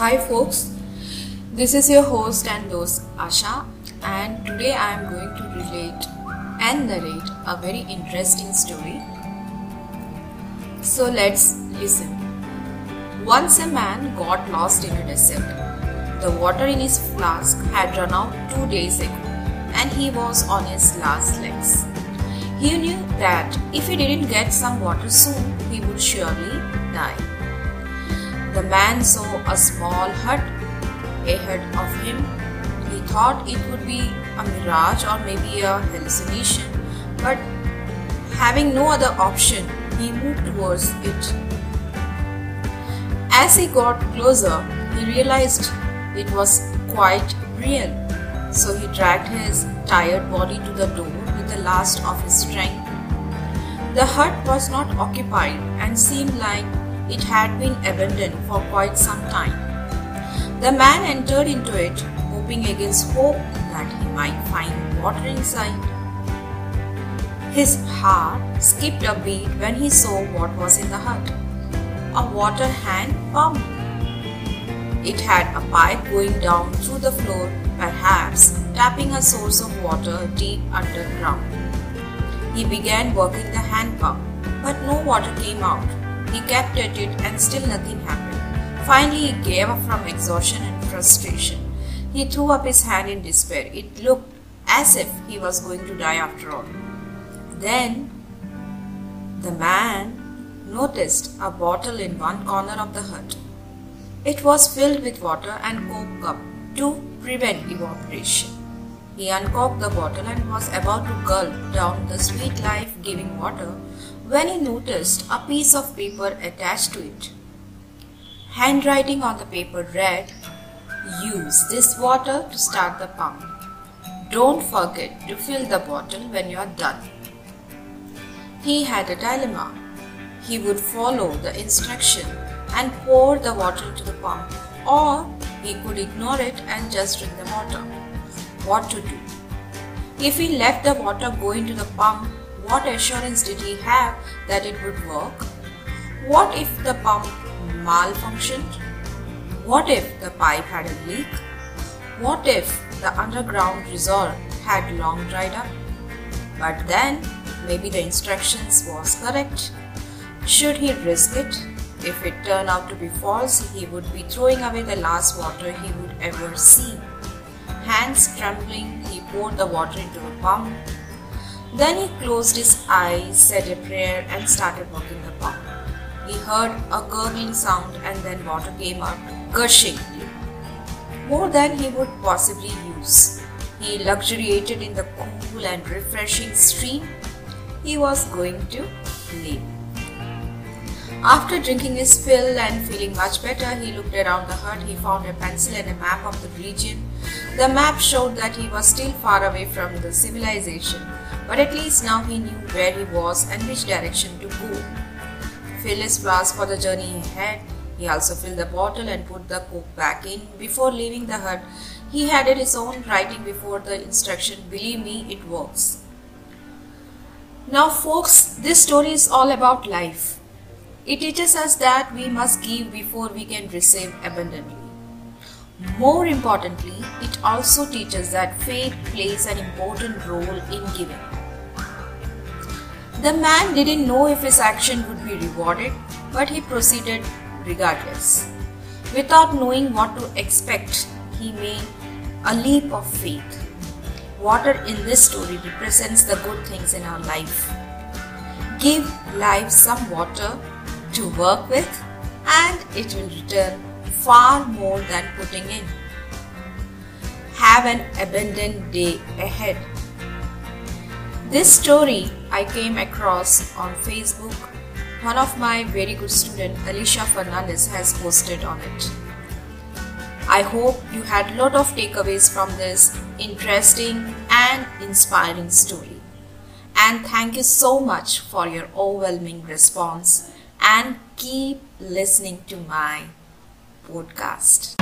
Hi folks, this is your host and host Asha, and today I am going to relate and narrate a very interesting story. So let's listen. Once a man got lost in a desert. The water in his flask had run out two days ago, and he was on his last legs. He knew that if he didn't get some water soon, he would surely die. The man saw a small hut ahead of him. He thought it would be a mirage or maybe a hallucination, but having no other option, he moved towards it. As he got closer, he realized it was quite real. So he dragged his tired body to the door with the last of his strength. The hut was not occupied and seemed like it had been abandoned for quite some time. The man entered into it, hoping against hope that he might find water inside. His heart skipped a beat when he saw what was in the hut a water hand pump. It had a pipe going down through the floor, perhaps tapping a source of water deep underground. He began working the hand pump, but no water came out. He kept at it and still nothing happened. Finally, he gave up from exhaustion and frustration. He threw up his hand in despair. It looked as if he was going to die after all. Then, the man noticed a bottle in one corner of the hut. It was filled with water and coke cup to prevent evaporation. He uncorked the bottle and was about to gulp down the sweet life giving water when he noticed a piece of paper attached to it. Handwriting on the paper read, Use this water to start the pump. Don't forget to fill the bottle when you are done. He had a dilemma. He would follow the instruction and pour the water into the pump, or he could ignore it and just drink the water. What to do? If he left the water go into the pump, what assurance did he have that it would work? What if the pump malfunctioned? What if the pipe had a leak? What if the underground resort had long dried up? But then, maybe the instructions was correct. Should he risk it? If it turned out to be false, he would be throwing away the last water he would ever see. Hands trembling, he poured the water into the pump. Then he closed his eyes, said a prayer, and started walking the pump. He heard a gurgling sound and then water came out gushing, more than he would possibly use. He luxuriated in the cool and refreshing stream. He was going to leave. After drinking his fill and feeling much better, he looked around the hut. He found a pencil and a map of the region. The map showed that he was still far away from the civilization, but at least now he knew where he was and which direction to go his flask for the journey ahead. He also filled the bottle and put the coke back in. Before leaving the hut, he added his own writing before the instruction. Believe me, it works. Now, folks, this story is all about life. It teaches us that we must give before we can receive abundantly. More importantly, it also teaches that faith plays an important role in giving. The man didn't know if his action would be rewarded, but he proceeded regardless. Without knowing what to expect, he made a leap of faith. Water in this story represents the good things in our life. Give life some water to work with, and it will return far more than putting in. Have an abundant day ahead. This story I came across on Facebook. One of my very good student, Alicia Fernandez, has posted on it. I hope you had a lot of takeaways from this interesting and inspiring story. And thank you so much for your overwhelming response and keep listening to my podcast.